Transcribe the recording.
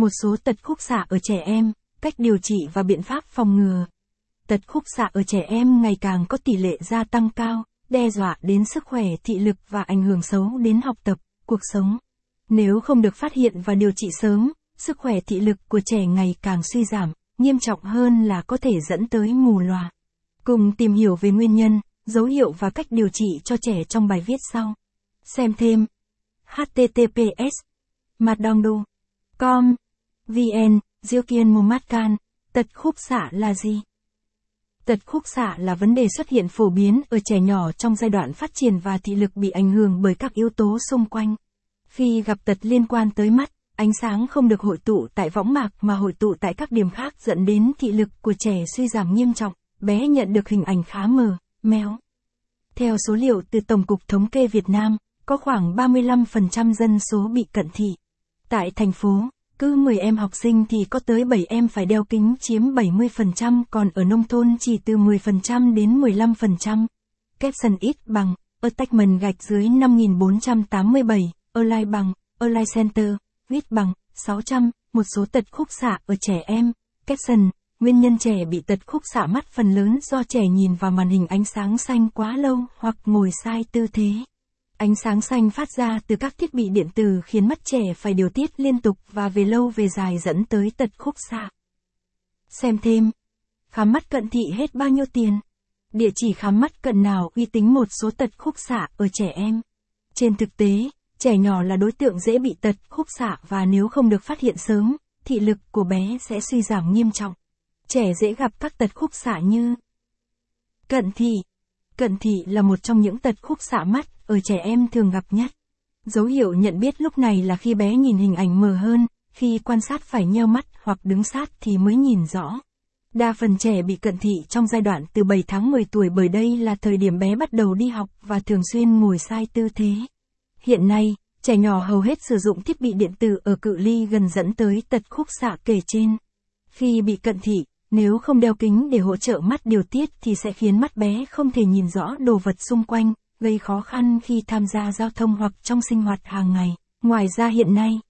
một số tật khúc xạ ở trẻ em, cách điều trị và biện pháp phòng ngừa. Tật khúc xạ ở trẻ em ngày càng có tỷ lệ gia tăng cao, đe dọa đến sức khỏe thị lực và ảnh hưởng xấu đến học tập, cuộc sống. Nếu không được phát hiện và điều trị sớm, sức khỏe thị lực của trẻ ngày càng suy giảm, nghiêm trọng hơn là có thể dẫn tới mù lòa. Cùng tìm hiểu về nguyên nhân, dấu hiệu và cách điều trị cho trẻ trong bài viết sau. Xem thêm https madongdu com vn diêu kiên momatkan tật khúc xạ là gì? Tật khúc xạ là vấn đề xuất hiện phổ biến ở trẻ nhỏ trong giai đoạn phát triển và thị lực bị ảnh hưởng bởi các yếu tố xung quanh. Khi gặp tật liên quan tới mắt ánh sáng không được hội tụ tại võng mạc mà hội tụ tại các điểm khác dẫn đến thị lực của trẻ suy giảm nghiêm trọng bé nhận được hình ảnh khá mờ méo theo số liệu từ Tổng cục Thống kê Việt Nam, có khoảng 35% dân số bị cận thị. Tại thành phố, cứ 10 em học sinh thì có tới 7 em phải đeo kính chiếm 70%, còn ở nông thôn chỉ từ 10% đến 15%. Capson ít bằng, attachment gạch dưới 5487, align bằng, align center, ít bằng, 600, một số tật khúc xạ ở trẻ em. Capson, Nguyên nhân trẻ bị tật khúc xạ mắt phần lớn do trẻ nhìn vào màn hình ánh sáng xanh quá lâu hoặc ngồi sai tư thế. Ánh sáng xanh phát ra từ các thiết bị điện tử khiến mắt trẻ phải điều tiết liên tục và về lâu về dài dẫn tới tật khúc xạ. Xem thêm. Khám mắt cận thị hết bao nhiêu tiền? Địa chỉ khám mắt cận nào uy tín một số tật khúc xạ ở trẻ em? Trên thực tế, trẻ nhỏ là đối tượng dễ bị tật khúc xạ và nếu không được phát hiện sớm, thị lực của bé sẽ suy giảm nghiêm trọng trẻ dễ gặp các tật khúc xạ như cận thị. Cận thị là một trong những tật khúc xạ mắt ở trẻ em thường gặp nhất. Dấu hiệu nhận biết lúc này là khi bé nhìn hình ảnh mờ hơn, khi quan sát phải nheo mắt hoặc đứng sát thì mới nhìn rõ. Đa phần trẻ bị cận thị trong giai đoạn từ 7 tháng 10 tuổi bởi đây là thời điểm bé bắt đầu đi học và thường xuyên ngồi sai tư thế. Hiện nay, trẻ nhỏ hầu hết sử dụng thiết bị điện tử ở cự ly gần dẫn tới tật khúc xạ kể trên. Khi bị cận thị, nếu không đeo kính để hỗ trợ mắt điều tiết thì sẽ khiến mắt bé không thể nhìn rõ đồ vật xung quanh, gây khó khăn khi tham gia giao thông hoặc trong sinh hoạt hàng ngày. Ngoài ra hiện nay,